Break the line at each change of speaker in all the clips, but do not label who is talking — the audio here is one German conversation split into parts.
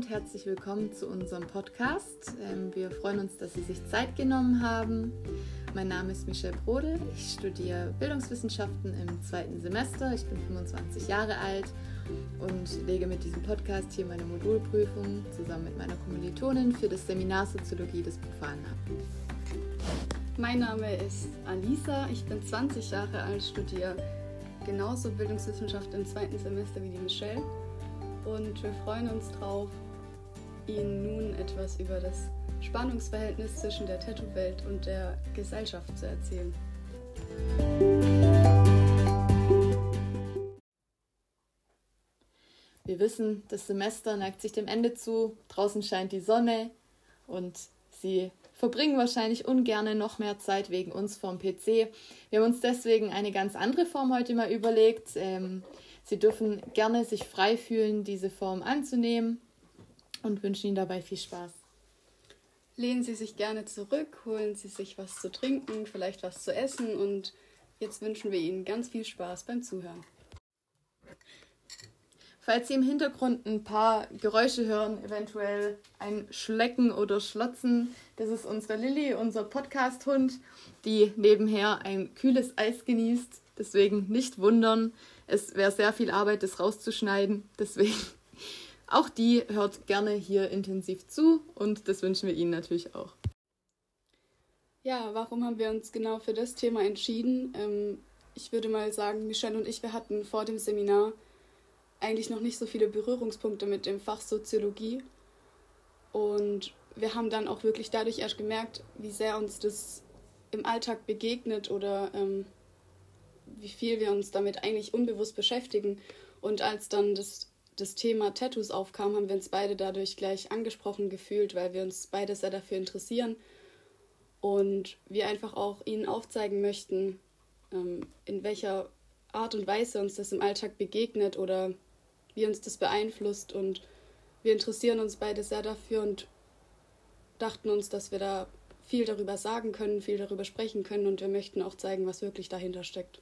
und herzlich willkommen zu unserem Podcast. Ähm, wir freuen uns, dass Sie sich Zeit genommen haben. Mein Name ist Michelle Brodel. Ich studiere Bildungswissenschaften im zweiten Semester. Ich bin 25 Jahre alt und lege mit diesem Podcast hier meine Modulprüfung zusammen mit meiner Kommilitonin für das Seminar Soziologie des Profanen ab.
Mein Name ist Alisa. Ich bin 20 Jahre alt, studiere genauso Bildungswissenschaft im zweiten Semester wie die Michelle und wir freuen uns drauf, Ihnen nun etwas über das Spannungsverhältnis zwischen der Tattoo-Welt und der Gesellschaft zu erzählen.
Wir wissen, das Semester neigt sich dem Ende zu, draußen scheint die Sonne und Sie verbringen wahrscheinlich ungern noch mehr Zeit wegen uns vorm PC. Wir haben uns deswegen eine ganz andere Form heute mal überlegt. Ähm, Sie dürfen gerne sich frei fühlen, diese Form anzunehmen und wünschen Ihnen dabei viel Spaß.
Lehnen Sie sich gerne zurück, holen Sie sich was zu trinken, vielleicht was zu essen und jetzt wünschen wir Ihnen ganz viel Spaß beim Zuhören.
Falls Sie im Hintergrund ein paar Geräusche hören, eventuell ein Schlecken oder Schlotzen, das ist unsere Lilly, unser Podcast-Hund, die nebenher ein kühles Eis genießt. Deswegen nicht wundern, es wäre sehr viel Arbeit, das rauszuschneiden. Deswegen auch die hört gerne hier intensiv zu und das wünschen wir Ihnen natürlich auch.
Ja, warum haben wir uns genau für das Thema entschieden? Ähm, ich würde mal sagen, Michelle und ich, wir hatten vor dem Seminar eigentlich noch nicht so viele Berührungspunkte mit dem Fach Soziologie. Und wir haben dann auch wirklich dadurch erst gemerkt, wie sehr uns das im Alltag begegnet oder ähm, wie viel wir uns damit eigentlich unbewusst beschäftigen. Und als dann das, das Thema Tattoos aufkam, haben wir uns beide dadurch gleich angesprochen gefühlt, weil wir uns beide sehr dafür interessieren und wir einfach auch ihnen aufzeigen möchten, ähm, in welcher Art und Weise uns das im Alltag begegnet oder wie uns das beeinflusst. Und wir interessieren uns beide sehr dafür und dachten uns, dass wir da viel darüber sagen können, viel darüber sprechen können und wir möchten auch zeigen, was wirklich dahinter steckt.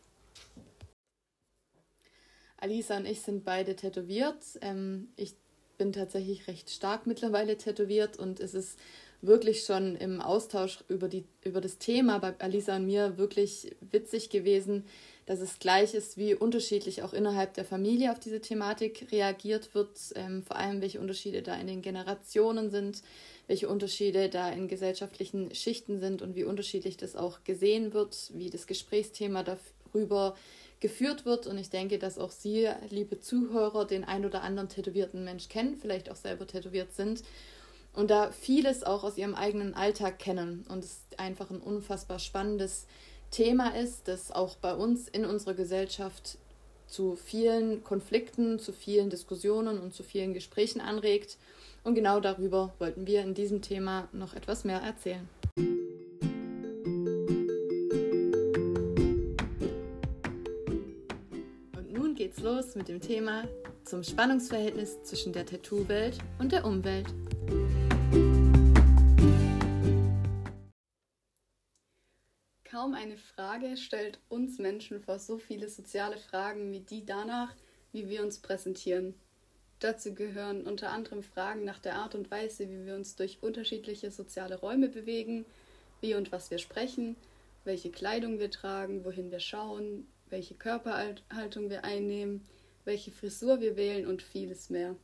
Alisa und ich sind beide tätowiert. Ähm, ich bin tatsächlich recht stark mittlerweile tätowiert und es ist wirklich schon im Austausch über, die, über das Thema bei Alisa und mir wirklich witzig gewesen, dass es gleich ist, wie unterschiedlich auch innerhalb der Familie auf diese Thematik reagiert wird, ähm, vor allem welche Unterschiede da in den Generationen sind, welche Unterschiede da in gesellschaftlichen Schichten sind und wie unterschiedlich das auch gesehen wird, wie das Gesprächsthema darüber geführt wird. Und ich denke, dass auch Sie, liebe Zuhörer, den ein oder anderen tätowierten Mensch kennen, vielleicht auch selber tätowiert sind und da vieles auch aus Ihrem eigenen Alltag kennen. Und es einfach ein unfassbar spannendes Thema ist, das auch bei uns in unserer Gesellschaft zu vielen Konflikten, zu vielen Diskussionen und zu vielen Gesprächen anregt. Und genau darüber wollten wir in diesem Thema noch etwas mehr erzählen. Geht's los mit dem Thema zum Spannungsverhältnis zwischen der Tattoo-Welt und der Umwelt.
Kaum eine Frage stellt uns Menschen vor so viele soziale Fragen wie die danach, wie wir uns präsentieren. Dazu gehören unter anderem Fragen nach der Art und Weise, wie wir uns durch unterschiedliche soziale Räume bewegen, wie und was wir sprechen, welche Kleidung wir tragen, wohin wir schauen, welche Körperhaltung wir einnehmen, welche Frisur wir wählen und vieles mehr.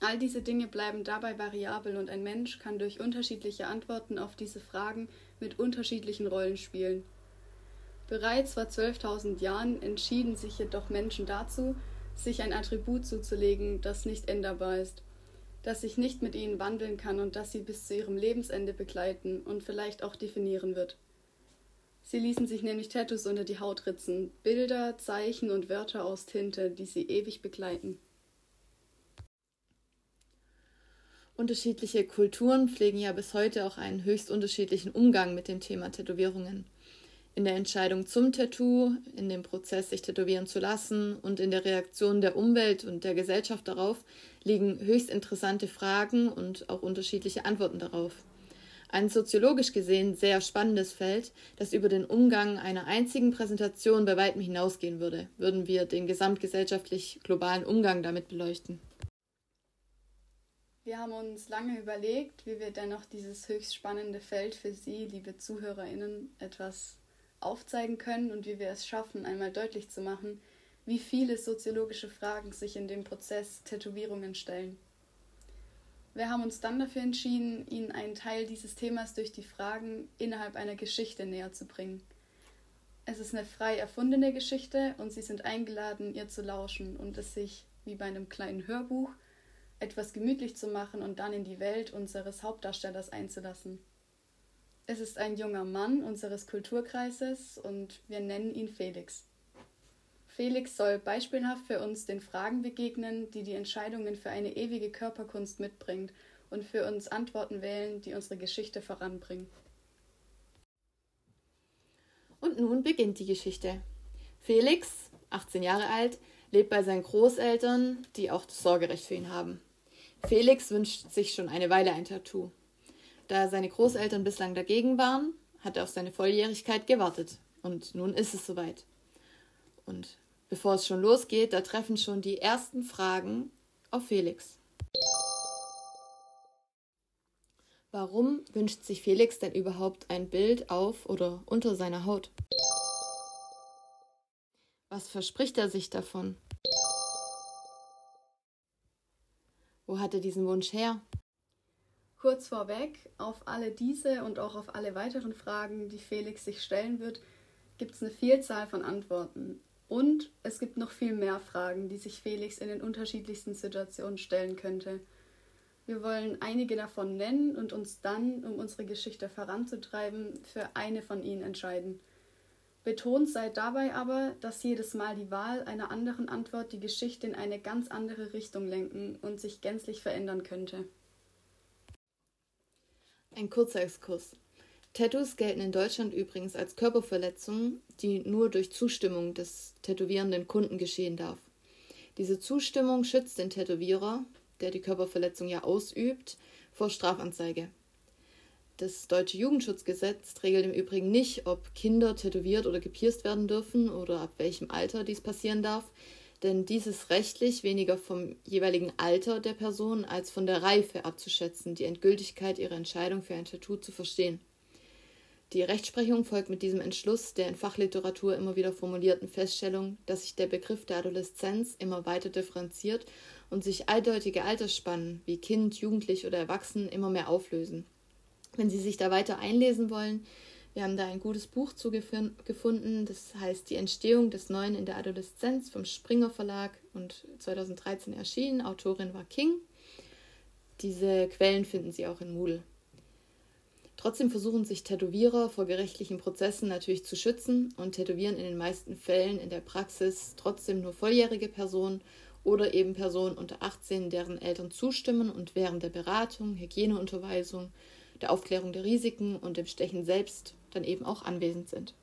All diese Dinge bleiben dabei variabel und ein Mensch kann durch unterschiedliche Antworten auf diese Fragen mit unterschiedlichen Rollen spielen. Bereits vor 12.000 Jahren entschieden sich jedoch Menschen dazu, sich ein Attribut zuzulegen, das nicht änderbar ist, das sich nicht mit ihnen wandeln kann und das sie bis zu ihrem Lebensende begleiten und vielleicht auch definieren wird. Sie ließen sich nämlich Tattoos unter die Haut ritzen, Bilder, Zeichen und Wörter aus Tinte, die sie ewig begleiten.
Unterschiedliche Kulturen pflegen ja bis heute auch einen höchst unterschiedlichen Umgang mit dem Thema Tätowierungen. In der Entscheidung zum Tattoo, in dem Prozess, sich tätowieren zu lassen und in der Reaktion der Umwelt und der Gesellschaft darauf liegen höchst interessante Fragen und auch unterschiedliche Antworten darauf. Ein soziologisch gesehen sehr spannendes Feld, das über den Umgang einer einzigen Präsentation bei weitem hinausgehen würde, würden wir den gesamtgesellschaftlich globalen Umgang damit beleuchten.
Wir haben uns lange überlegt, wie wir dennoch dieses höchst spannende Feld für Sie, liebe ZuhörerInnen, etwas aufzeigen können und wie wir es schaffen, einmal deutlich zu machen, wie viele soziologische Fragen sich in dem Prozess Tätowierungen stellen. Wir haben uns dann dafür entschieden, Ihnen einen Teil dieses Themas durch die Fragen innerhalb einer Geschichte näher zu bringen. Es ist eine frei erfundene Geschichte und Sie sind eingeladen, ihr zu lauschen und es sich, wie bei einem kleinen Hörbuch, etwas gemütlich zu machen und dann in die Welt unseres Hauptdarstellers einzulassen. Es ist ein junger Mann unseres Kulturkreises und wir nennen ihn Felix. Felix soll beispielhaft für uns den Fragen begegnen, die die Entscheidungen für eine ewige Körperkunst mitbringt und für uns Antworten wählen, die unsere Geschichte voranbringen.
Und nun beginnt die Geschichte. Felix, 18 Jahre alt, lebt bei seinen Großeltern, die auch das Sorgerecht für ihn haben. Felix wünscht sich schon eine Weile ein Tattoo. Da seine Großeltern bislang dagegen waren, hat er auf seine Volljährigkeit gewartet. Und nun ist es soweit. Und bevor es schon losgeht, da treffen schon die ersten Fragen auf Felix. Warum wünscht sich Felix denn überhaupt ein Bild auf oder unter seiner Haut? Was verspricht er sich davon? Wo hat er diesen Wunsch her?
Kurz vorweg, auf alle diese und auch auf alle weiteren Fragen, die Felix sich stellen wird, gibt es eine Vielzahl von Antworten. Und es gibt noch viel mehr Fragen, die sich Felix in den unterschiedlichsten Situationen stellen könnte. Wir wollen einige davon nennen und uns dann, um unsere Geschichte voranzutreiben, für eine von ihnen entscheiden. Betont sei dabei aber, dass jedes Mal die Wahl einer anderen Antwort die Geschichte in eine ganz andere Richtung lenken und sich gänzlich verändern könnte.
Ein kurzer Exkurs. Tattoos gelten in Deutschland übrigens als Körperverletzung, die nur durch Zustimmung des tätowierenden Kunden geschehen darf. Diese Zustimmung schützt den Tätowierer, der die Körperverletzung ja ausübt, vor Strafanzeige. Das deutsche Jugendschutzgesetz regelt im Übrigen nicht, ob Kinder tätowiert oder gepierst werden dürfen oder ab welchem Alter dies passieren darf, denn dies ist rechtlich weniger vom jeweiligen Alter der Person als von der Reife abzuschätzen, die Endgültigkeit ihrer Entscheidung für ein Tattoo zu verstehen. Die Rechtsprechung folgt mit diesem Entschluss der in Fachliteratur immer wieder formulierten Feststellung, dass sich der Begriff der Adoleszenz immer weiter differenziert und sich eindeutige Altersspannen wie Kind, Jugendlich oder Erwachsen immer mehr auflösen. Wenn Sie sich da weiter einlesen wollen, wir haben da ein gutes Buch zugefunden, das heißt Die Entstehung des Neuen in der Adoleszenz vom Springer Verlag und 2013 erschienen. Autorin war King. Diese Quellen finden Sie auch in Moodle. Trotzdem versuchen sich Tätowierer vor gerichtlichen Prozessen natürlich zu schützen und tätowieren in den meisten Fällen in der Praxis trotzdem nur volljährige Personen oder eben Personen unter 18, deren Eltern zustimmen und während der Beratung, Hygieneunterweisung, der Aufklärung der Risiken und dem Stechen selbst dann eben auch anwesend sind.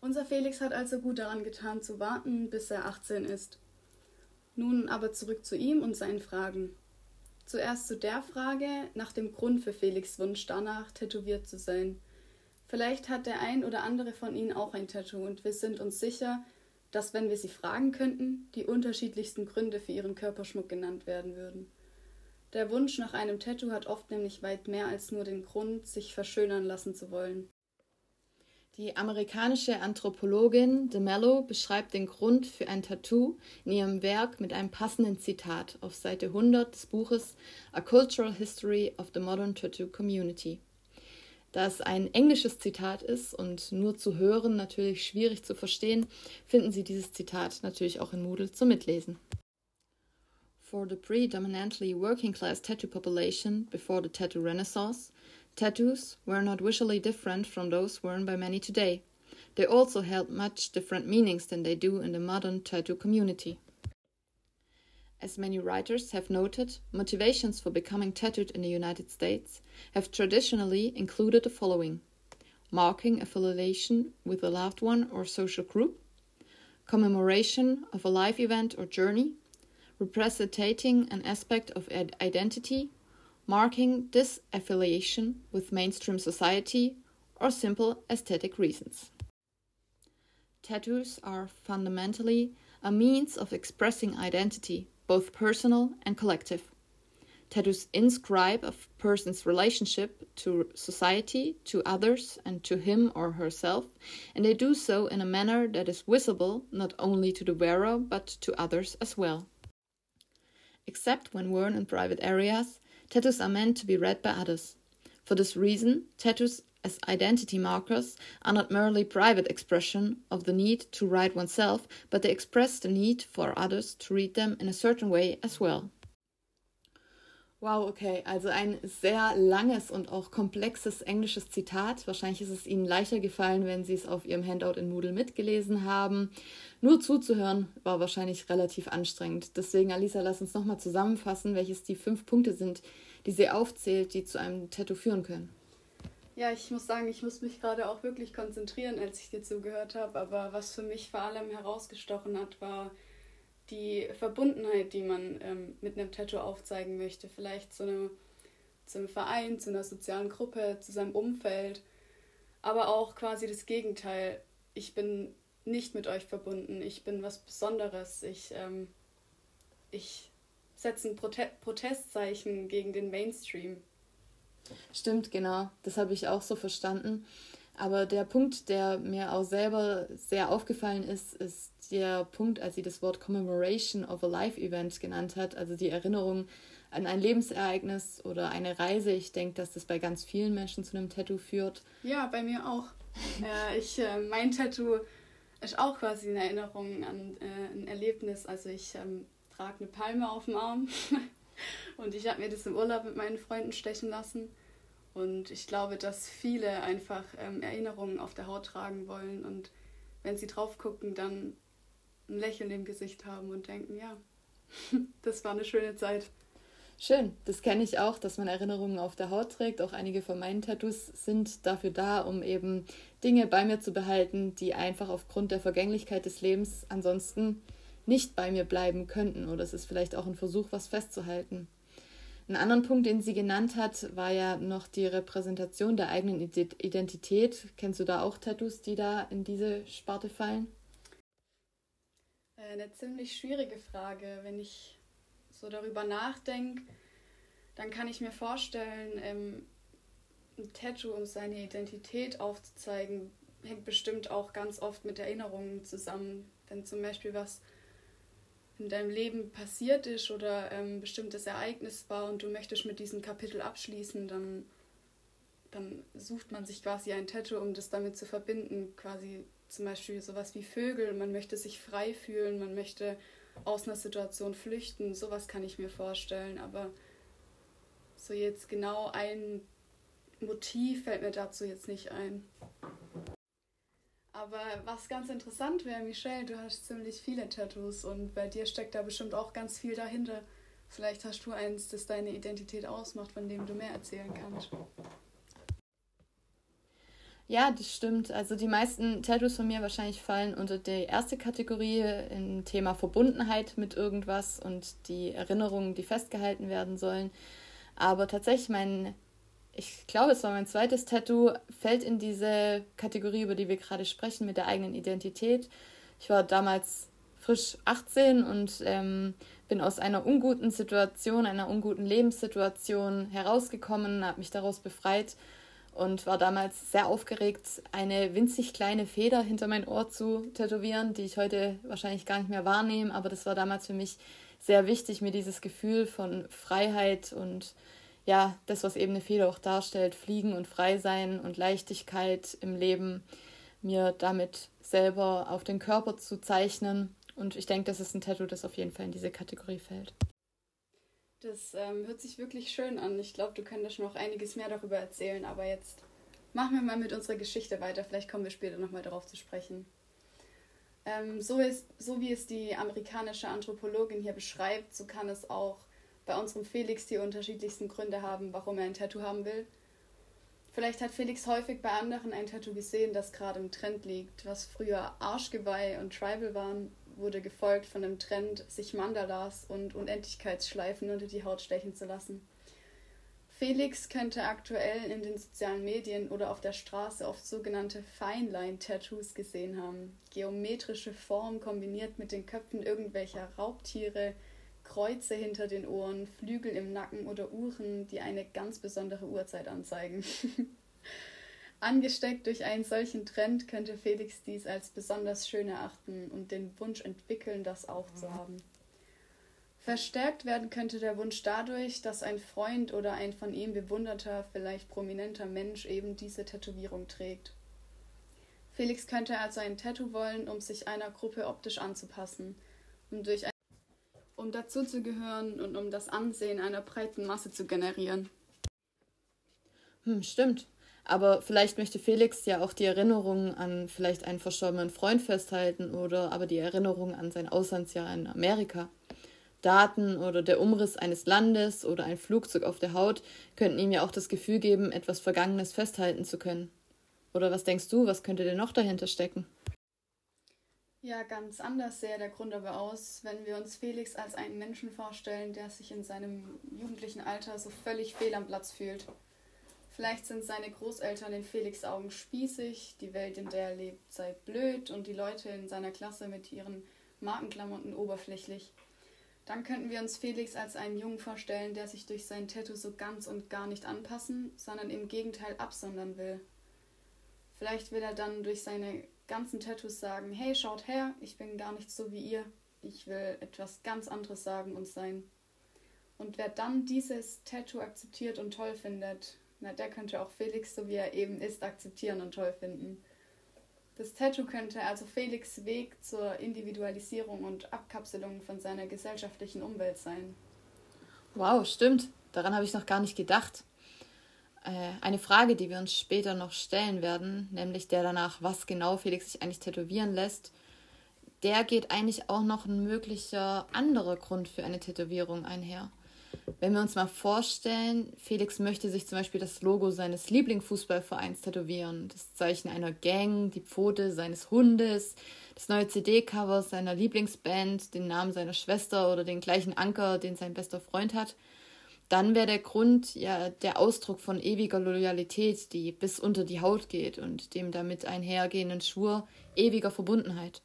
Unser Felix hat also gut daran getan zu warten, bis er 18 ist. Nun aber zurück zu ihm und seinen Fragen. Zuerst zu der Frage nach dem Grund für Felix Wunsch danach, tätowiert zu sein. Vielleicht hat der ein oder andere von Ihnen auch ein Tattoo und wir sind uns sicher, dass, wenn wir Sie fragen könnten, die unterschiedlichsten Gründe für Ihren Körperschmuck genannt werden würden. Der Wunsch nach einem Tattoo hat oft nämlich weit mehr als nur den Grund, sich verschönern lassen zu wollen.
Die amerikanische Anthropologin De Mello beschreibt den Grund für ein Tattoo in ihrem Werk mit einem passenden Zitat auf Seite 100 des Buches A Cultural History of the Modern Tattoo Community. Da es ein englisches Zitat ist und nur zu hören natürlich schwierig zu verstehen, finden Sie dieses Zitat natürlich auch in Moodle zum Mitlesen. For the predominantly working class tattoo population before the tattoo renaissance, Tattoos were not visually different from those worn by many today. They also held much different meanings than they do in the modern tattoo community. As many writers have noted, motivations for becoming tattooed in the United States have traditionally included the following marking affiliation with a loved one or social group, commemoration of a life event or journey, representing an aspect of identity marking disaffiliation with mainstream society, or simple aesthetic reasons. Tattoos are fundamentally a means of expressing identity, both personal and collective. Tattoos inscribe a person's relationship to society, to others, and to him or herself, and they do so in a manner that is visible not only to the wearer but to others as well. Except when worn in private areas, tattoos are meant to be read by others. For this reason, tattoos as identity markers are not merely private expression of the need to write oneself, but they express the need for others to read them in a certain way as well. Wow, okay. Also ein sehr langes und auch komplexes englisches Zitat. Wahrscheinlich ist es Ihnen leichter gefallen, wenn Sie es auf Ihrem Handout in Moodle mitgelesen haben. Nur zuzuhören war wahrscheinlich relativ anstrengend. Deswegen, Alisa, lass uns nochmal zusammenfassen, welches die fünf Punkte sind, die sie aufzählt, die zu einem Tattoo führen können.
Ja, ich muss sagen, ich muss mich gerade auch wirklich konzentrieren, als ich dir zugehört habe. Aber was für mich vor allem herausgestochen hat, war, die Verbundenheit, die man ähm, mit einem Tattoo aufzeigen möchte. Vielleicht zu einem, zu einem Verein, zu einer sozialen Gruppe, zu seinem Umfeld. Aber auch quasi das Gegenteil. Ich bin nicht mit euch verbunden. Ich bin was Besonderes. Ich, ähm, ich setze ein Prote Protestzeichen gegen den Mainstream.
Stimmt, genau. Das habe ich auch so verstanden. Aber der Punkt, der mir auch selber sehr aufgefallen ist, ist der Punkt, als sie das Wort Commemoration of a Life Event genannt hat, also die Erinnerung an ein Lebensereignis oder eine Reise. Ich denke, dass das bei ganz vielen Menschen zu einem Tattoo führt.
Ja, bei mir auch. äh, ich, äh, mein Tattoo ist auch quasi eine Erinnerung an äh, ein Erlebnis. Also ich ähm, trage eine Palme auf dem Arm und ich habe mir das im Urlaub mit meinen Freunden stechen lassen. Und ich glaube, dass viele einfach ähm, Erinnerungen auf der Haut tragen wollen und wenn sie drauf gucken, dann ein Lächeln im Gesicht haben und denken, ja, das war eine schöne Zeit.
Schön, das kenne ich auch, dass man Erinnerungen auf der Haut trägt. Auch einige von meinen Tattoos sind dafür da, um eben Dinge bei mir zu behalten, die einfach aufgrund der Vergänglichkeit des Lebens ansonsten nicht bei mir bleiben könnten. Oder es ist vielleicht auch ein Versuch, was festzuhalten. Ein anderen Punkt, den sie genannt hat, war ja noch die Repräsentation der eigenen Identität. Kennst du da auch Tattoos, die da in diese Sparte fallen?
Äh, eine ziemlich schwierige Frage. Wenn ich so darüber nachdenke, dann kann ich mir vorstellen, ähm, ein Tattoo, um seine Identität aufzuzeigen, hängt bestimmt auch ganz oft mit Erinnerungen zusammen. Wenn zum Beispiel was in deinem Leben passiert ist oder ein ähm, bestimmtes Ereignis war und du möchtest mit diesem Kapitel abschließen, dann, dann sucht man sich quasi ein Tattoo, um das damit zu verbinden, quasi zum Beispiel sowas wie Vögel, man möchte sich frei fühlen, man möchte aus einer Situation flüchten, sowas kann ich mir vorstellen, aber so jetzt genau ein Motiv fällt mir dazu jetzt nicht ein. Aber was ganz interessant wäre, Michelle, du hast ziemlich viele Tattoos und bei dir steckt da bestimmt auch ganz viel dahinter. Vielleicht hast du eins, das deine Identität ausmacht, von dem du mehr erzählen kannst.
Ja, das stimmt. Also die meisten Tattoos von mir wahrscheinlich fallen unter die erste Kategorie im Thema Verbundenheit mit irgendwas und die Erinnerungen, die festgehalten werden sollen. Aber tatsächlich mein, ich glaube, es war mein zweites Tattoo, fällt in diese Kategorie, über die wir gerade sprechen, mit der eigenen Identität. Ich war damals frisch 18 und ähm, bin aus einer unguten Situation, einer unguten Lebenssituation herausgekommen, habe mich daraus befreit und war damals sehr aufgeregt, eine winzig kleine Feder hinter mein Ohr zu tätowieren, die ich heute wahrscheinlich gar nicht mehr wahrnehme, aber das war damals für mich sehr wichtig, mir dieses Gefühl von Freiheit und ja, das, was eben eine Feder auch darstellt, Fliegen und Freisein und Leichtigkeit im Leben, mir damit selber auf den Körper zu zeichnen. Und ich denke, das ist ein Tattoo, das auf jeden Fall in diese Kategorie fällt.
Das ähm, hört sich wirklich schön an. Ich glaube, du könntest noch einiges mehr darüber erzählen, aber jetzt machen wir mal mit unserer Geschichte weiter. Vielleicht kommen wir später nochmal darauf zu sprechen. Ähm, so, ist, so wie es die amerikanische Anthropologin hier beschreibt, so kann es auch bei unserem Felix die unterschiedlichsten Gründe haben, warum er ein Tattoo haben will. Vielleicht hat Felix häufig bei anderen ein Tattoo gesehen, das gerade im Trend liegt. Was früher Arschgeweih und Tribal waren, wurde gefolgt von dem Trend, sich Mandalas und Unendlichkeitsschleifen unter die Haut stechen zu lassen. Felix könnte aktuell in den sozialen Medien oder auf der Straße oft sogenannte Feinline-Tattoos gesehen haben. Geometrische Formen kombiniert mit den Köpfen irgendwelcher Raubtiere, Kreuze hinter den Ohren, Flügel im Nacken oder Uhren, die eine ganz besondere Uhrzeit anzeigen. Angesteckt durch einen solchen Trend könnte Felix dies als besonders schön erachten und den Wunsch entwickeln, das auch zu haben. Verstärkt werden könnte der Wunsch dadurch, dass ein Freund oder ein von ihm bewunderter, vielleicht prominenter Mensch eben diese Tätowierung trägt. Felix könnte also ein Tattoo wollen, um sich einer Gruppe optisch anzupassen, um durch ein um dazuzugehören und um das Ansehen einer breiten Masse zu generieren.
Hm, stimmt. Aber vielleicht möchte Felix ja auch die Erinnerung an vielleicht einen verstorbenen Freund festhalten oder aber die Erinnerung an sein Auslandsjahr in Amerika. Daten oder der Umriss eines Landes oder ein Flugzeug auf der Haut könnten ihm ja auch das Gefühl geben, etwas Vergangenes festhalten zu können. Oder was denkst du, was könnte denn noch dahinter stecken?
Ja, ganz anders sähe der Grund aber aus, wenn wir uns Felix als einen Menschen vorstellen, der sich in seinem jugendlichen Alter so völlig fehl am Platz fühlt. Vielleicht sind seine Großeltern in Felix Augen spießig, die Welt, in der er lebt, sei blöd und die Leute in seiner Klasse mit ihren Markenklamotten oberflächlich. Dann könnten wir uns Felix als einen Jungen vorstellen, der sich durch sein Tattoo so ganz und gar nicht anpassen, sondern im Gegenteil absondern will. Vielleicht will er dann durch seine ganzen Tattoos sagen, hey, schaut her, ich bin gar nicht so wie ihr, ich will etwas ganz anderes sagen und sein. Und wer dann dieses Tattoo akzeptiert und toll findet, na, der könnte auch Felix, so wie er eben ist, akzeptieren und toll finden. Das Tattoo könnte also Felix Weg zur Individualisierung und Abkapselung von seiner gesellschaftlichen Umwelt sein.
Wow, stimmt. Daran habe ich noch gar nicht gedacht. Äh, eine Frage, die wir uns später noch stellen werden, nämlich der danach, was genau Felix sich eigentlich tätowieren lässt, der geht eigentlich auch noch ein möglicher anderer Grund für eine Tätowierung einher. Wenn wir uns mal vorstellen, Felix möchte sich zum Beispiel das Logo seines Lieblingsfußballvereins tätowieren, das Zeichen einer Gang, die Pfote seines Hundes, das neue CD-Cover seiner Lieblingsband, den Namen seiner Schwester oder den gleichen Anker, den sein bester Freund hat – dann wäre der Grund ja der Ausdruck von ewiger Loyalität, die bis unter die Haut geht und dem damit einhergehenden Schwur ewiger Verbundenheit.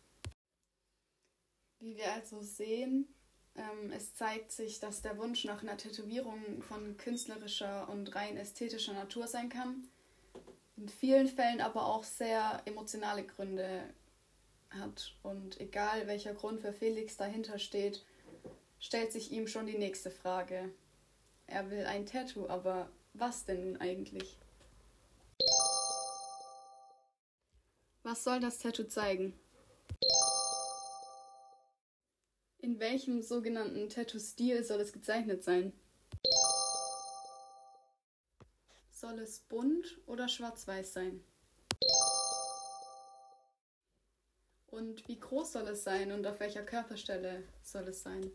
Wie wir also sehen, ähm, es zeigt sich, dass der Wunsch nach einer Tätowierung von künstlerischer und rein ästhetischer Natur sein kann, in vielen Fällen aber auch sehr emotionale Gründe hat. Und egal welcher Grund für Felix dahinter steht, stellt sich ihm schon die nächste Frage er will ein Tattoo, aber was denn nun eigentlich? Was soll das Tattoo zeigen? In welchem sogenannten Tattoo-Stil soll es gezeichnet sein? Soll es bunt oder schwarz-weiß sein? Und wie groß soll es sein und auf welcher Körperstelle soll es sein?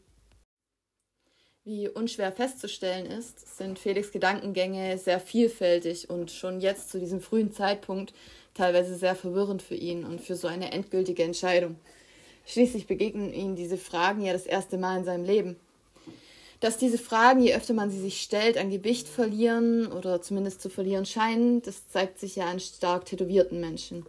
Wie unschwer festzustellen ist, sind Felix Gedankengänge sehr vielfältig und schon jetzt zu diesem frühen Zeitpunkt teilweise sehr verwirrend für ihn und für so eine endgültige Entscheidung. Schließlich begegnen ihm diese Fragen ja das erste Mal in seinem Leben. Dass diese Fragen, je öfter man sie sich stellt, an Gewicht verlieren oder zumindest zu verlieren scheinen, das zeigt sich ja an stark tätowierten Menschen.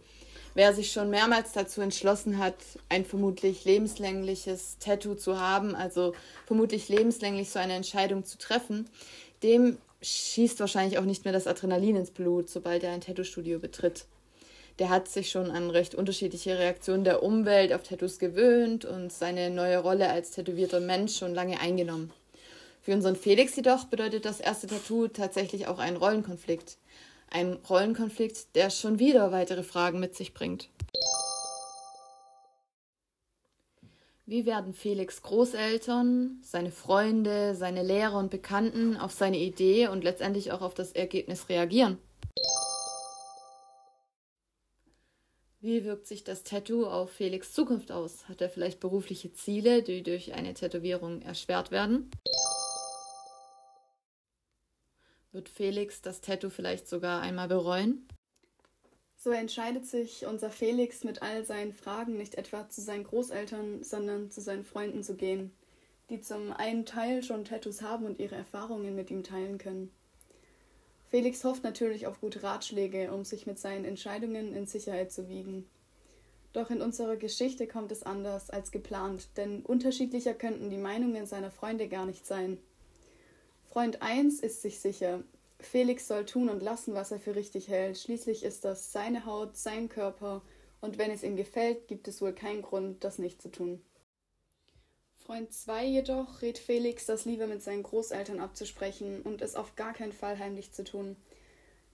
Wer sich schon mehrmals dazu entschlossen hat, ein vermutlich lebenslängliches Tattoo zu haben, also vermutlich lebenslänglich so eine Entscheidung zu treffen, dem schießt wahrscheinlich auch nicht mehr das Adrenalin ins Blut, sobald er ein Tattoo-Studio betritt. Der hat sich schon an recht unterschiedliche Reaktionen der Umwelt auf Tattoos gewöhnt und seine neue Rolle als tätowierter Mensch schon lange eingenommen. Für unseren Felix jedoch bedeutet das erste Tattoo tatsächlich auch einen Rollenkonflikt. Ein Rollenkonflikt, der schon wieder weitere Fragen mit sich bringt. Wie werden Felix Großeltern, seine Freunde, seine Lehrer und Bekannten auf seine Idee und letztendlich auch auf das Ergebnis reagieren? Wie wirkt sich das Tattoo auf Felix Zukunft aus? Hat er vielleicht berufliche Ziele, die durch eine Tätowierung erschwert werden? Wird Felix das Tattoo vielleicht sogar einmal bereuen?
So entscheidet sich unser Felix mit all seinen Fragen nicht etwa zu seinen Großeltern, sondern zu seinen Freunden zu gehen, die zum einen Teil schon Tattoos haben und ihre Erfahrungen mit ihm teilen können. Felix hofft natürlich auf gute Ratschläge, um sich mit seinen Entscheidungen in Sicherheit zu wiegen. Doch in unserer Geschichte kommt es anders als geplant, denn unterschiedlicher könnten die Meinungen seiner Freunde gar nicht sein. Freund 1 ist sich sicher, Felix soll tun und lassen, was er für richtig hält. Schließlich ist das seine Haut, sein Körper, und wenn es ihm gefällt, gibt es wohl keinen Grund, das nicht zu tun. Freund 2 jedoch rät Felix, das lieber mit seinen Großeltern abzusprechen und es auf gar keinen Fall heimlich zu tun.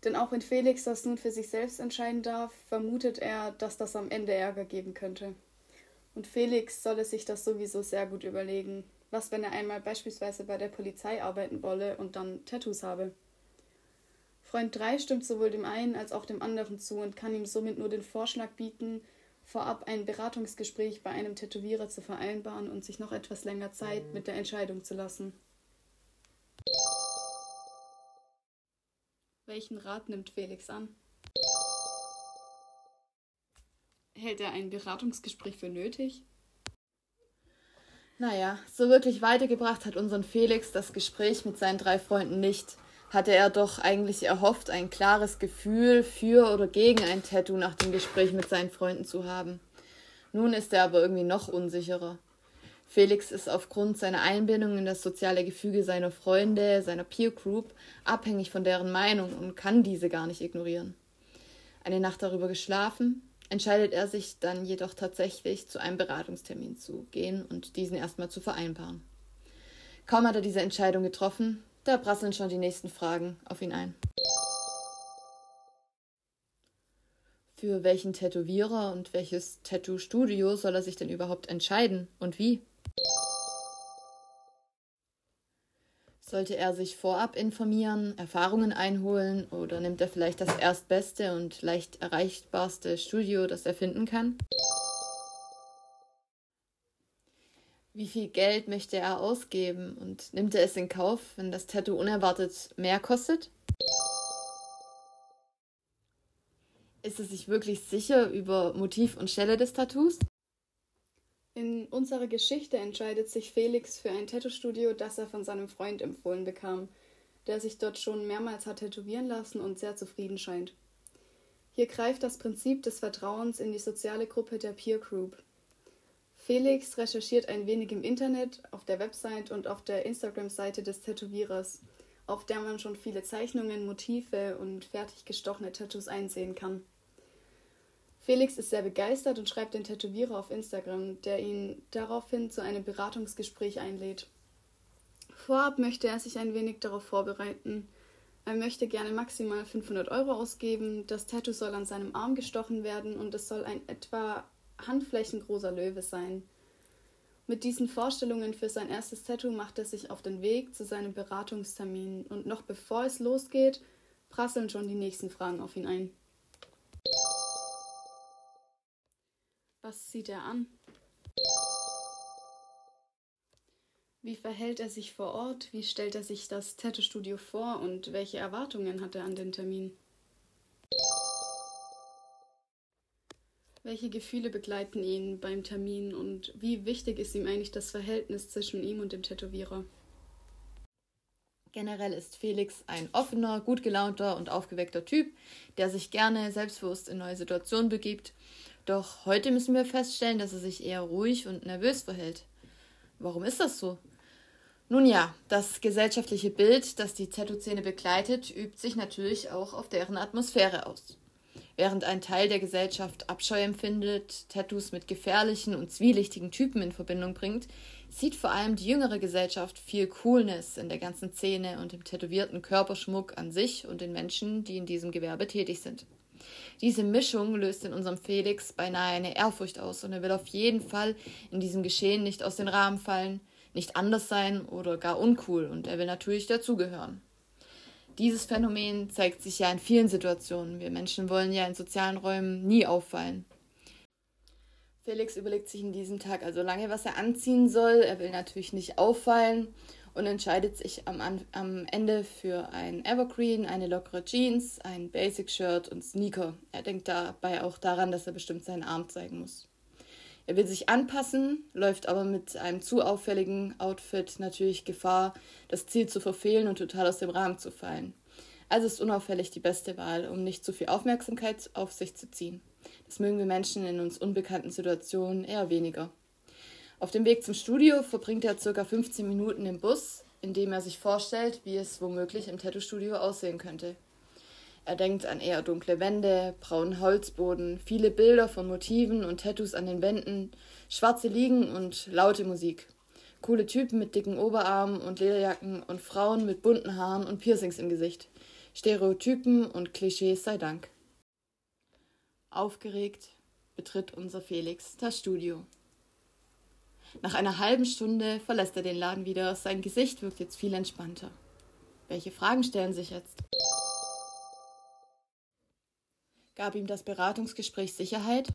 Denn auch wenn Felix das nun für sich selbst entscheiden darf, vermutet er, dass das am Ende Ärger geben könnte. Und Felix solle sich das sowieso sehr gut überlegen. Was, wenn er einmal beispielsweise bei der Polizei arbeiten wolle und dann Tattoos habe? Freund 3 stimmt sowohl dem einen als auch dem anderen zu und kann ihm somit nur den Vorschlag bieten, vorab ein Beratungsgespräch bei einem Tätowierer zu vereinbaren und sich noch etwas länger Zeit mit der Entscheidung zu lassen. Welchen Rat nimmt Felix an? Hält er ein Beratungsgespräch für nötig?
Naja, so wirklich weitergebracht hat unseren Felix das Gespräch mit seinen drei Freunden nicht. Hatte er doch eigentlich erhofft, ein klares Gefühl für oder gegen ein Tattoo nach dem Gespräch mit seinen Freunden zu haben. Nun ist er aber irgendwie noch unsicherer. Felix ist aufgrund seiner Einbindung in das soziale Gefüge seiner Freunde, seiner Peer Group, abhängig von deren Meinung und kann diese gar nicht ignorieren. Eine Nacht darüber geschlafen, entscheidet er sich dann jedoch tatsächlich, zu einem Beratungstermin zu gehen und diesen erstmal zu vereinbaren. Kaum hat er diese Entscheidung getroffen, da prasseln schon die nächsten Fragen auf ihn ein. Für welchen Tätowierer und welches Tattoo-Studio soll er sich denn überhaupt entscheiden und wie? Sollte er sich vorab informieren, Erfahrungen einholen oder nimmt er vielleicht das erstbeste und leicht erreichbarste Studio, das er finden kann? Wie viel Geld möchte er ausgeben und nimmt er es in Kauf, wenn das Tattoo unerwartet mehr kostet? Ist er sich wirklich sicher über Motiv und Stelle des Tattoos?
In unserer Geschichte entscheidet sich Felix für ein Tattoo-Studio, das er von seinem Freund empfohlen bekam, der sich dort schon mehrmals hat tätowieren lassen und sehr zufrieden scheint. Hier greift das Prinzip des Vertrauens in die soziale Gruppe der Peer Group. Felix recherchiert ein wenig im Internet, auf der Website und auf der Instagram-Seite des Tätowierers, auf der man schon viele Zeichnungen, Motive und fertig gestochene Tattoos einsehen kann. Felix ist sehr begeistert und schreibt den Tätowierer auf Instagram, der ihn daraufhin zu einem Beratungsgespräch einlädt. Vorab möchte er sich ein wenig darauf vorbereiten. Er möchte gerne maximal 500 Euro ausgeben, das Tattoo soll an seinem Arm gestochen werden und es soll ein etwa handflächengroßer Löwe sein. Mit diesen Vorstellungen für sein erstes Tattoo macht er sich auf den Weg zu seinem Beratungstermin und noch bevor es losgeht, prasseln schon die nächsten Fragen auf ihn ein. Was sieht er an? Wie verhält er sich vor Ort? Wie stellt er sich das Tattoo-Studio vor und welche Erwartungen hat er an den Termin? Welche Gefühle begleiten ihn beim Termin und wie wichtig ist ihm eigentlich das Verhältnis zwischen ihm und dem Tätowierer?
Generell ist Felix ein offener, gut gelaunter und aufgeweckter Typ, der sich gerne selbstbewusst in neue Situationen begibt. Doch heute müssen wir feststellen, dass er sich eher ruhig und nervös verhält. Warum ist das so? Nun ja, das gesellschaftliche Bild, das die Tattoo-Szene begleitet, übt sich natürlich auch auf deren Atmosphäre aus. Während ein Teil der Gesellschaft Abscheu empfindet, Tattoos mit gefährlichen und zwielichtigen Typen in Verbindung bringt, sieht vor allem die jüngere Gesellschaft viel Coolness in der ganzen Szene und im tätowierten Körperschmuck an sich und den Menschen, die in diesem Gewerbe tätig sind. Diese Mischung löst in unserem Felix beinahe eine Ehrfurcht aus und er will auf jeden Fall in diesem Geschehen nicht aus den Rahmen fallen, nicht anders sein oder gar uncool und er will natürlich dazugehören. Dieses Phänomen zeigt sich ja in vielen Situationen. Wir Menschen wollen ja in sozialen Räumen nie auffallen. Felix überlegt sich in diesem Tag also lange, was er anziehen soll. Er will natürlich nicht auffallen und entscheidet sich am, am Ende für ein Evergreen, eine lockere Jeans, ein Basic-Shirt und Sneaker. Er denkt dabei auch daran, dass er bestimmt seinen Arm zeigen muss. Er will sich anpassen, läuft aber mit einem zu auffälligen Outfit natürlich Gefahr, das Ziel zu verfehlen und total aus dem Rahmen zu fallen. Also ist unauffällig die beste Wahl, um nicht zu viel Aufmerksamkeit auf sich zu ziehen. Das mögen wir Menschen in uns unbekannten Situationen eher weniger. Auf dem Weg zum Studio verbringt er ca. 15 Minuten im Bus, in dem er sich vorstellt, wie es womöglich im Tattoo-Studio aussehen könnte. Er denkt an eher dunkle Wände, braunen Holzboden, viele Bilder von Motiven und Tattoos an den Wänden, schwarze Liegen und laute Musik. Coole Typen mit dicken Oberarmen und Lederjacken und Frauen mit bunten Haaren und Piercings im Gesicht. Stereotypen und Klischees sei Dank. Aufgeregt betritt unser Felix das Studio. Nach einer halben Stunde verlässt er den Laden wieder. Sein Gesicht wirkt jetzt viel entspannter. Welche Fragen stellen sich jetzt? Gab ihm das Beratungsgespräch Sicherheit?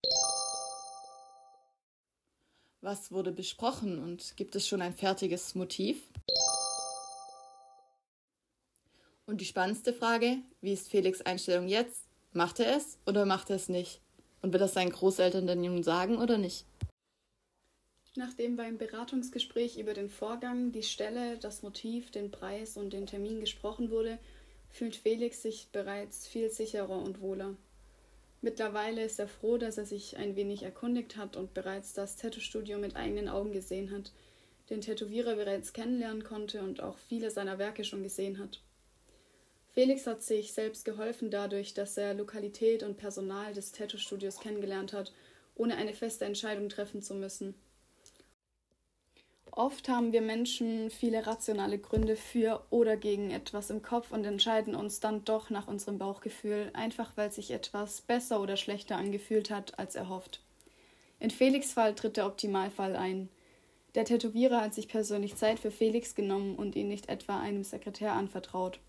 Was wurde besprochen und gibt es schon ein fertiges Motiv? Und die spannendste Frage, wie ist Felix Einstellung jetzt? Macht er es oder macht er es nicht? Und wird das seinen Großeltern denn nun sagen oder nicht?
Nachdem beim Beratungsgespräch über den Vorgang, die Stelle, das Motiv, den Preis und den Termin gesprochen wurde, fühlt Felix sich bereits viel sicherer und wohler. Mittlerweile ist er froh, dass er sich ein wenig erkundigt hat und bereits das Tattoo-Studio mit eigenen Augen gesehen hat, den Tätowierer bereits kennenlernen konnte und auch viele seiner Werke schon gesehen hat. Felix hat sich selbst geholfen dadurch, dass er Lokalität und Personal des Tattoo-Studios kennengelernt hat, ohne eine feste Entscheidung treffen zu müssen. Oft haben wir Menschen viele rationale Gründe für oder gegen etwas im Kopf und entscheiden uns dann doch nach unserem Bauchgefühl, einfach weil sich etwas besser oder schlechter angefühlt hat als erhofft. In Felix Fall tritt der Optimalfall ein. Der Tätowierer hat sich persönlich Zeit für Felix genommen und ihn nicht etwa einem Sekretär anvertraut.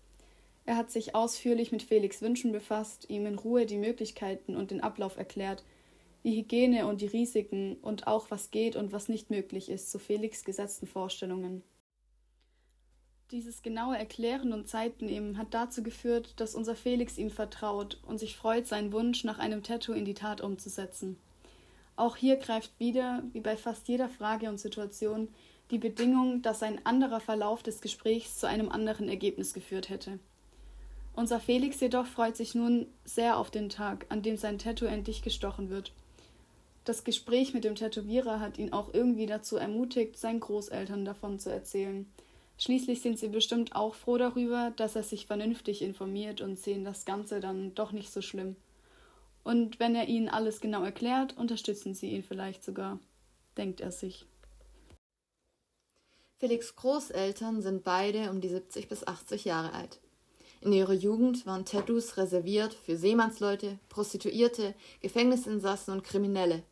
Er hat sich ausführlich mit Felix Wünschen befasst, ihm in Ruhe die Möglichkeiten und den Ablauf erklärt, die Hygiene und die Risiken und auch was geht und was nicht möglich ist zu Felix gesetzten Vorstellungen. Dieses genaue Erklären und Zeitnehmen hat dazu geführt, dass unser Felix ihm vertraut und sich freut, seinen Wunsch nach einem Tattoo in die Tat umzusetzen. Auch hier greift wieder, wie bei fast jeder Frage und Situation, die Bedingung, dass ein anderer Verlauf des Gesprächs zu einem anderen Ergebnis geführt hätte. Unser Felix jedoch freut sich nun sehr auf den Tag, an dem sein Tattoo endlich gestochen wird das Gespräch mit dem Tätowierer hat ihn auch irgendwie dazu ermutigt, seinen Großeltern davon zu erzählen. Schließlich sind sie bestimmt auch froh darüber, dass er sich vernünftig informiert und sehen das Ganze dann doch nicht so schlimm. Und wenn er ihnen alles genau erklärt, unterstützen sie ihn vielleicht sogar, denkt er sich.
Felix Großeltern sind beide um die 70 bis 80 Jahre alt. In ihrer Jugend waren Tattoos reserviert für Seemannsleute, Prostituierte, Gefängnisinsassen und Kriminelle.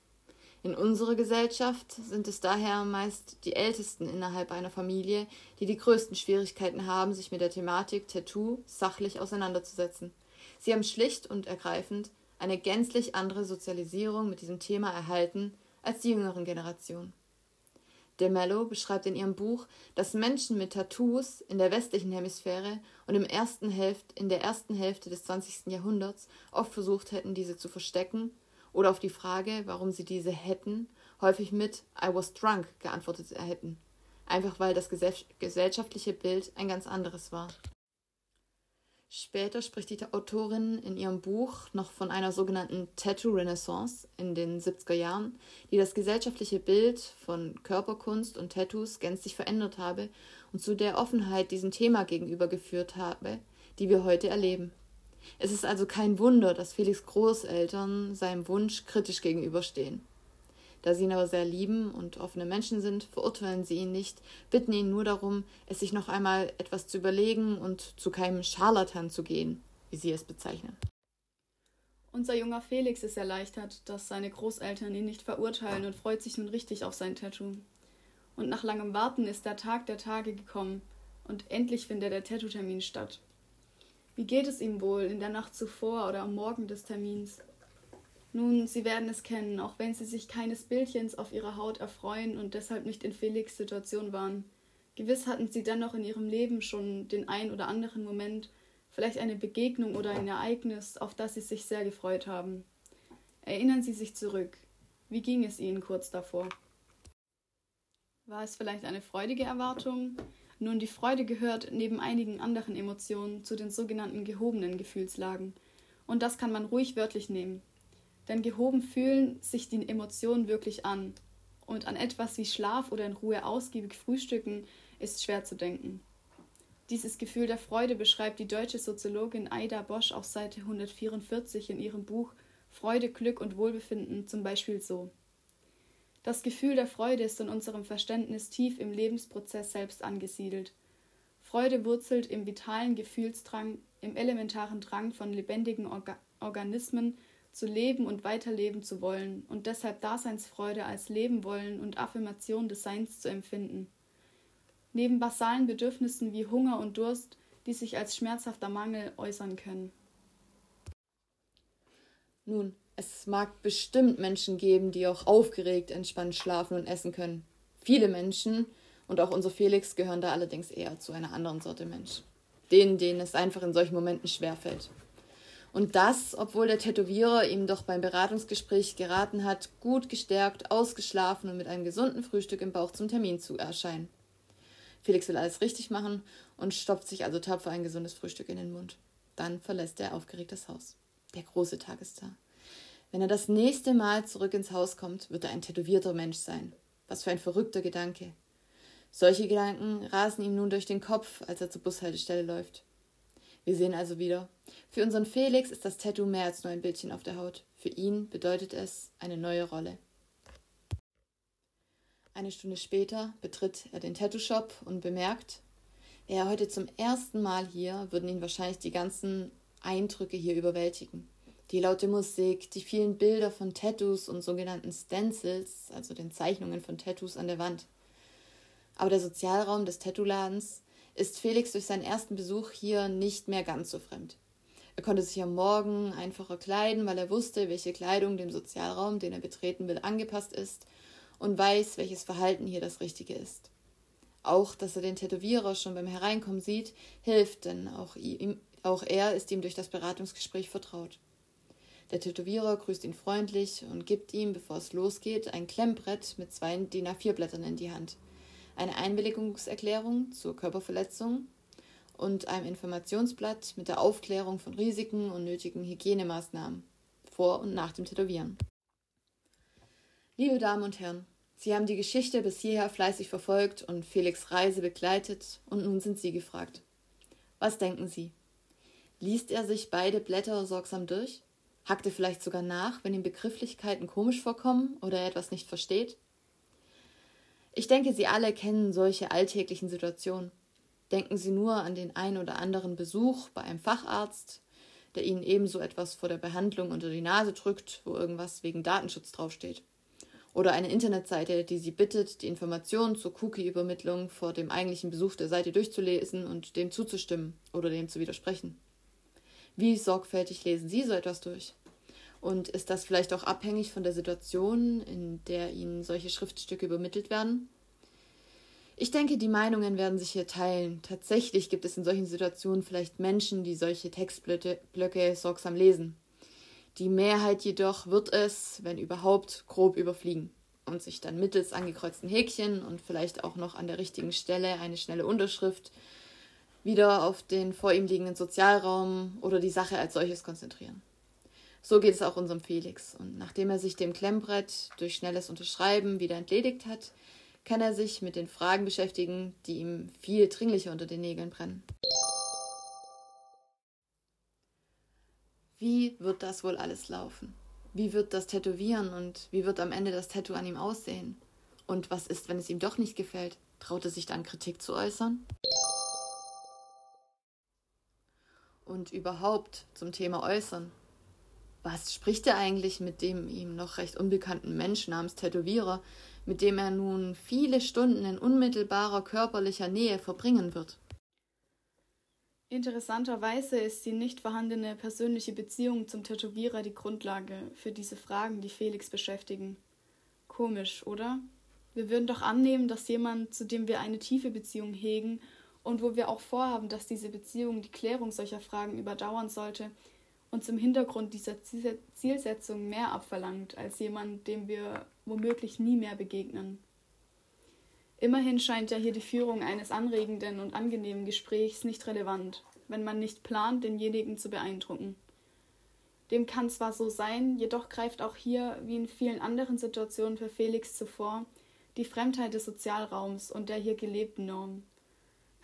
In unserer Gesellschaft sind es daher meist die Ältesten innerhalb einer Familie, die die größten Schwierigkeiten haben, sich mit der Thematik Tattoo sachlich auseinanderzusetzen. Sie haben schlicht und ergreifend eine gänzlich andere Sozialisierung mit diesem Thema erhalten als die jüngeren Generationen. De Mello beschreibt in ihrem Buch, dass Menschen mit Tattoos in der westlichen Hemisphäre und im ersten Hälfte, in der ersten Hälfte des 20. Jahrhunderts oft versucht hätten, diese zu verstecken oder auf die Frage, warum sie diese hätten, häufig mit I was drunk geantwortet hätten. Einfach weil das gesellschaftliche Bild ein ganz anderes war. Später spricht die Autorin in ihrem Buch noch von einer sogenannten Tattoo-Renaissance in den 70er Jahren, die das gesellschaftliche Bild von Körperkunst und Tattoos gänzlich verändert habe und zu der Offenheit diesem Thema gegenüber geführt habe, die wir heute erleben. Es ist also kein Wunder, dass Felix Großeltern seinem Wunsch kritisch gegenüberstehen. Da sie ihn aber sehr lieben und offene Menschen sind, verurteilen sie ihn nicht, bitten ihn nur darum, es sich noch einmal etwas zu überlegen und zu keinem Scharlatan zu gehen, wie sie es bezeichnen.
Unser junger Felix ist erleichtert, dass seine Großeltern ihn nicht verurteilen und freut sich nun richtig auf sein Tattoo. Und nach langem Warten ist der Tag der Tage gekommen und endlich findet der Tattoo-Termin statt. Wie geht es ihm wohl in der Nacht zuvor oder am Morgen des Termins? Nun, Sie werden es kennen, auch wenn Sie sich keines Bildchens auf Ihrer Haut erfreuen und deshalb nicht in Felix Situation waren. Gewiss hatten Sie dennoch in Ihrem Leben schon den ein oder anderen Moment, vielleicht eine Begegnung oder ein Ereignis, auf das Sie sich sehr gefreut haben. Erinnern Sie sich zurück. Wie ging es Ihnen kurz davor? War es vielleicht eine freudige Erwartung? Nun, die Freude gehört neben einigen anderen Emotionen zu den sogenannten gehobenen Gefühlslagen. Und das kann man ruhig wörtlich nehmen. Denn gehoben fühlen sich die Emotionen wirklich an. Und an etwas wie Schlaf oder in Ruhe ausgiebig frühstücken ist schwer zu denken. Dieses Gefühl der Freude beschreibt die deutsche Soziologin Aida Bosch auf Seite 144 in ihrem Buch Freude, Glück und Wohlbefinden zum Beispiel so. Das Gefühl der Freude ist in unserem Verständnis tief im Lebensprozess selbst angesiedelt. Freude wurzelt im vitalen Gefühlsdrang, im elementaren Drang von lebendigen Orga Organismen zu leben und weiterleben zu wollen und deshalb Daseinsfreude als Leben wollen und Affirmation des Seins zu empfinden. Neben basalen Bedürfnissen wie Hunger und Durst, die sich als schmerzhafter Mangel äußern können.
Nun, es mag bestimmt Menschen geben, die auch aufgeregt, entspannt schlafen und essen können. Viele Menschen, und auch unser Felix, gehören da allerdings eher zu einer anderen Sorte Mensch. Denen, denen es einfach in solchen Momenten schwerfällt. Und das, obwohl der Tätowierer ihm doch beim Beratungsgespräch geraten hat, gut gestärkt, ausgeschlafen und mit einem gesunden Frühstück im Bauch zum Termin zu erscheinen. Felix will alles richtig machen und stopft sich also tapfer ein gesundes Frühstück in den Mund. Dann verlässt er aufgeregt das Haus. Der große Tag ist da. Wenn er das nächste Mal zurück ins Haus kommt, wird er ein tätowierter Mensch sein. Was für ein verrückter Gedanke. Solche Gedanken rasen ihm nun durch den Kopf, als er zur Bushaltestelle läuft. Wir sehen also wieder. Für unseren Felix ist das Tattoo mehr als nur ein Bildchen auf der Haut. Für ihn bedeutet es eine neue Rolle. Eine Stunde später betritt er den Tattoo-Shop und bemerkt, wäre er heute zum ersten Mal hier, würden ihn wahrscheinlich die ganzen Eindrücke hier überwältigen. Die laute Musik, die vielen Bilder von Tattoos und sogenannten Stencils, also den Zeichnungen von Tattoos an der Wand. Aber der Sozialraum des Tattoo-Ladens ist Felix durch seinen ersten Besuch hier nicht mehr ganz so fremd. Er konnte sich am Morgen einfacher kleiden, weil er wusste, welche Kleidung dem Sozialraum, den er betreten will, angepasst ist und weiß, welches Verhalten hier das Richtige ist. Auch, dass er den Tätowierer schon beim Hereinkommen sieht, hilft, denn auch, ihm, auch er ist ihm durch das Beratungsgespräch vertraut. Der Tätowierer grüßt ihn freundlich und gibt ihm, bevor es losgeht, ein Klemmbrett mit zwei DIN A4-Blättern in die Hand, eine Einwilligungserklärung zur Körperverletzung und einem Informationsblatt mit der Aufklärung von Risiken und nötigen Hygienemaßnahmen vor und nach dem Tätowieren. Liebe Damen und Herren, Sie haben die Geschichte bis hierher fleißig verfolgt und Felix Reise begleitet, und nun sind Sie gefragt. Was denken Sie? Liest er sich beide Blätter sorgsam durch? Hackt er vielleicht sogar nach, wenn ihm Begrifflichkeiten komisch vorkommen oder er etwas nicht versteht? Ich denke, Sie alle kennen solche alltäglichen Situationen. Denken Sie nur an den ein oder anderen Besuch bei einem Facharzt, der Ihnen ebenso etwas vor der Behandlung unter die Nase drückt, wo irgendwas wegen Datenschutz draufsteht oder eine Internetseite, die Sie bittet, die Informationen zur Cookie-Übermittlung vor dem eigentlichen Besuch der Seite durchzulesen und dem zuzustimmen oder dem zu widersprechen. Wie sorgfältig lesen Sie so etwas durch? Und ist das vielleicht auch abhängig von der Situation, in der Ihnen solche Schriftstücke übermittelt werden? Ich denke, die Meinungen werden sich hier teilen. Tatsächlich gibt es in solchen Situationen vielleicht Menschen, die solche Textblöcke sorgsam lesen. Die Mehrheit jedoch wird es, wenn überhaupt, grob überfliegen und sich dann mittels angekreuzten Häkchen und vielleicht auch noch an der richtigen Stelle eine schnelle Unterschrift wieder auf den vor ihm liegenden Sozialraum oder die Sache als solches konzentrieren. So geht es auch unserem Felix. Und nachdem er sich dem Klemmbrett durch schnelles Unterschreiben wieder entledigt hat, kann er sich mit den Fragen beschäftigen, die ihm viel dringlicher unter den Nägeln brennen. Wie wird das wohl alles laufen? Wie wird das Tätowieren und wie wird am Ende das Tattoo an ihm aussehen? Und was ist, wenn es ihm doch nicht gefällt? Traut er sich dann Kritik zu äußern? Und überhaupt zum Thema Äußern. Was spricht er eigentlich mit dem ihm noch recht unbekannten Mensch namens Tätowierer, mit dem er nun viele Stunden in unmittelbarer körperlicher Nähe verbringen wird?
Interessanterweise ist die nicht vorhandene persönliche Beziehung zum Tätowierer die Grundlage für diese Fragen, die Felix beschäftigen. Komisch, oder? Wir würden doch annehmen, dass jemand, zu dem wir eine tiefe Beziehung hegen und wo wir auch vorhaben, dass diese Beziehung die Klärung solcher Fragen überdauern sollte, uns im Hintergrund dieser Zielsetzung mehr abverlangt als jemand, dem wir womöglich nie mehr begegnen. Immerhin scheint ja hier die Führung eines anregenden und angenehmen Gesprächs nicht relevant, wenn man nicht plant, denjenigen zu beeindrucken. Dem kann zwar so sein, jedoch greift auch hier, wie in vielen anderen Situationen für Felix zuvor, die Fremdheit des Sozialraums und der hier gelebten Norm.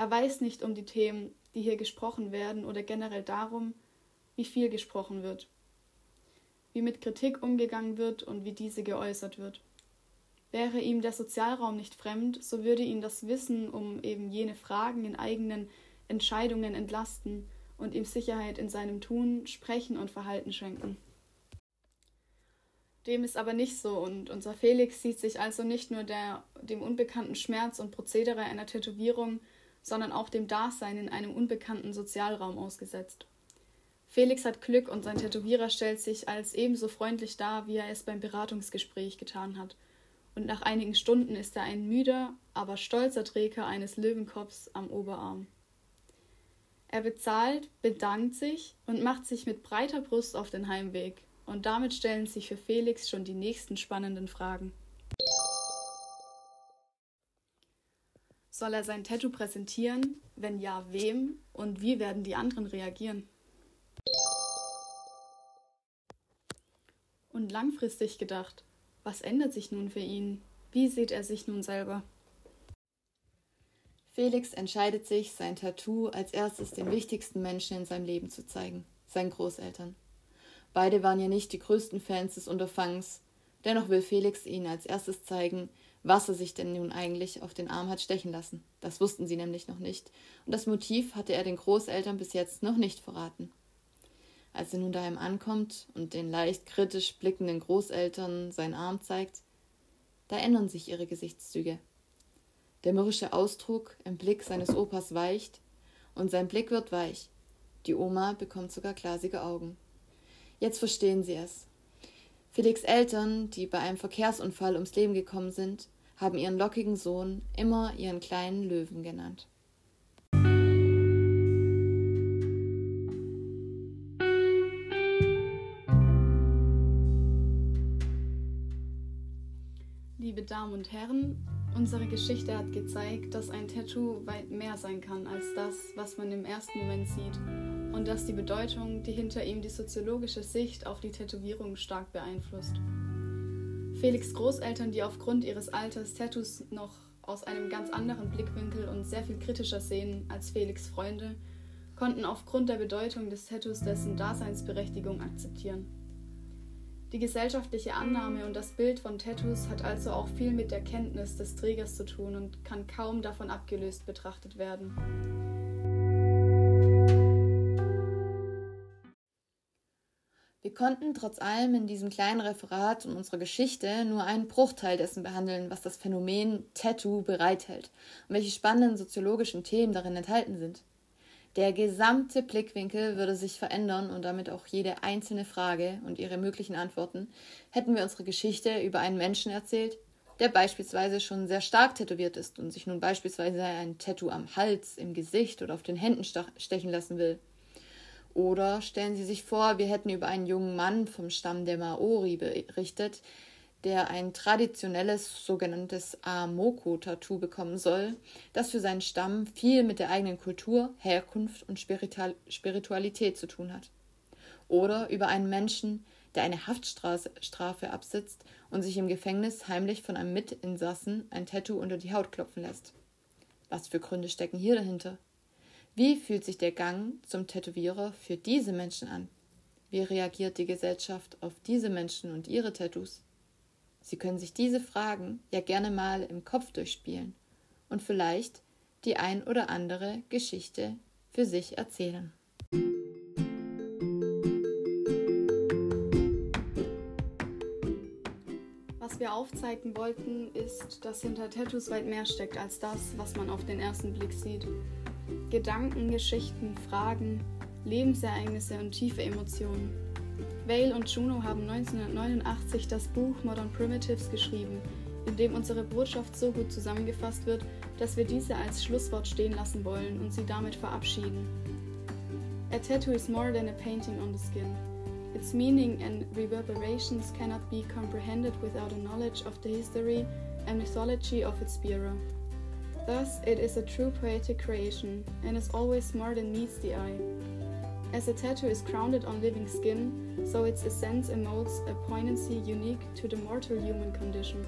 Er weiß nicht um die Themen, die hier gesprochen werden oder generell darum, wie viel gesprochen wird, wie mit Kritik umgegangen wird und wie diese geäußert wird. Wäre ihm der Sozialraum nicht fremd, so würde ihn das Wissen um eben jene Fragen in eigenen Entscheidungen entlasten und ihm Sicherheit in seinem Tun, Sprechen und Verhalten schenken. Dem ist aber nicht so und unser Felix sieht sich also nicht nur der, dem unbekannten Schmerz und Prozedere einer Tätowierung, sondern auch dem Dasein in einem unbekannten Sozialraum ausgesetzt. Felix hat Glück und sein Tätowierer stellt sich als ebenso freundlich dar, wie er es beim Beratungsgespräch getan hat. Und nach einigen Stunden ist er ein müder, aber stolzer Träger eines Löwenkopfs am Oberarm. Er bezahlt, bedankt sich und macht sich mit breiter Brust auf den Heimweg. Und damit stellen sich für Felix schon die nächsten spannenden Fragen. Soll er sein Tattoo präsentieren? Wenn ja, wem? Und wie werden die anderen reagieren? Und langfristig gedacht, was ändert sich nun für ihn? Wie sieht er sich nun selber?
Felix entscheidet sich, sein Tattoo als erstes den wichtigsten Menschen in seinem Leben zu zeigen, seinen Großeltern. Beide waren ja nicht die größten Fans des Unterfangs, dennoch will Felix ihnen als erstes zeigen, was er sich denn nun eigentlich auf den Arm hat stechen lassen. Das wussten sie nämlich noch nicht, und das Motiv hatte er den Großeltern bis jetzt noch nicht verraten. Als er nun daheim ankommt und den leicht kritisch blickenden Großeltern seinen Arm zeigt, da ändern sich ihre Gesichtszüge. Der mürrische Ausdruck im Blick seines Opas weicht und sein Blick wird weich. Die Oma bekommt sogar glasige Augen. Jetzt verstehen sie es. Felix Eltern, die bei einem Verkehrsunfall ums Leben gekommen sind, haben ihren lockigen Sohn immer ihren kleinen Löwen genannt.
Liebe Damen und Herren, Unsere Geschichte hat gezeigt, dass ein Tattoo weit mehr sein kann als das, was man im ersten Moment sieht und dass die Bedeutung, die hinter ihm die soziologische Sicht auf die Tätowierung stark beeinflusst. Felix Großeltern, die aufgrund ihres Alters Tattoos noch aus einem ganz anderen Blickwinkel und sehr viel kritischer sehen als Felix Freunde, konnten aufgrund der Bedeutung des Tattoos dessen Daseinsberechtigung akzeptieren. Die gesellschaftliche Annahme und das Bild von Tattoos hat also auch viel mit der Kenntnis des Trägers zu tun und kann kaum davon abgelöst betrachtet werden.
Konnten trotz allem in diesem kleinen Referat und unserer Geschichte nur einen Bruchteil dessen behandeln, was das Phänomen Tattoo bereithält und welche spannenden soziologischen Themen darin enthalten sind. Der gesamte Blickwinkel würde sich verändern und damit auch jede einzelne Frage und ihre möglichen Antworten, hätten wir unsere Geschichte über einen Menschen erzählt, der beispielsweise schon sehr stark tätowiert ist und sich nun beispielsweise ein Tattoo am Hals, im Gesicht oder auf den Händen stechen lassen will. Oder stellen Sie sich vor, wir hätten über einen jungen Mann vom Stamm der Maori berichtet, der ein traditionelles sogenanntes Amoko-Tattoo bekommen soll, das für seinen Stamm viel mit der eigenen Kultur, Herkunft und Spiritualität zu tun hat. Oder über einen Menschen, der eine Haftstrafe absitzt und sich im Gefängnis heimlich von einem Mitinsassen ein Tattoo unter die Haut klopfen lässt. Was für Gründe stecken hier dahinter? Wie fühlt sich der Gang zum Tätowierer für diese Menschen an? Wie reagiert die Gesellschaft auf diese Menschen und ihre Tattoos? Sie können sich diese Fragen ja gerne mal im Kopf durchspielen und vielleicht die ein oder andere Geschichte für sich erzählen.
Was wir aufzeigen wollten, ist, dass hinter Tattoos weit mehr steckt als das, was man auf den ersten Blick sieht. Gedanken, Geschichten, Fragen, Lebensereignisse und tiefe Emotionen. Vale und Juno haben 1989 das Buch Modern Primitives geschrieben, in dem unsere Botschaft so gut zusammengefasst wird, dass wir diese als Schlusswort stehen lassen wollen und sie damit verabschieden. A tattoo is more than a painting on the skin. Its meaning and reverberations cannot be comprehended without a knowledge of the history and mythology of its bearer. Thus, it is a true poetic creation and is always more than meets the eye. As a tattoo is grounded on living skin, so its essence emotes a poignancy unique to the mortal human condition.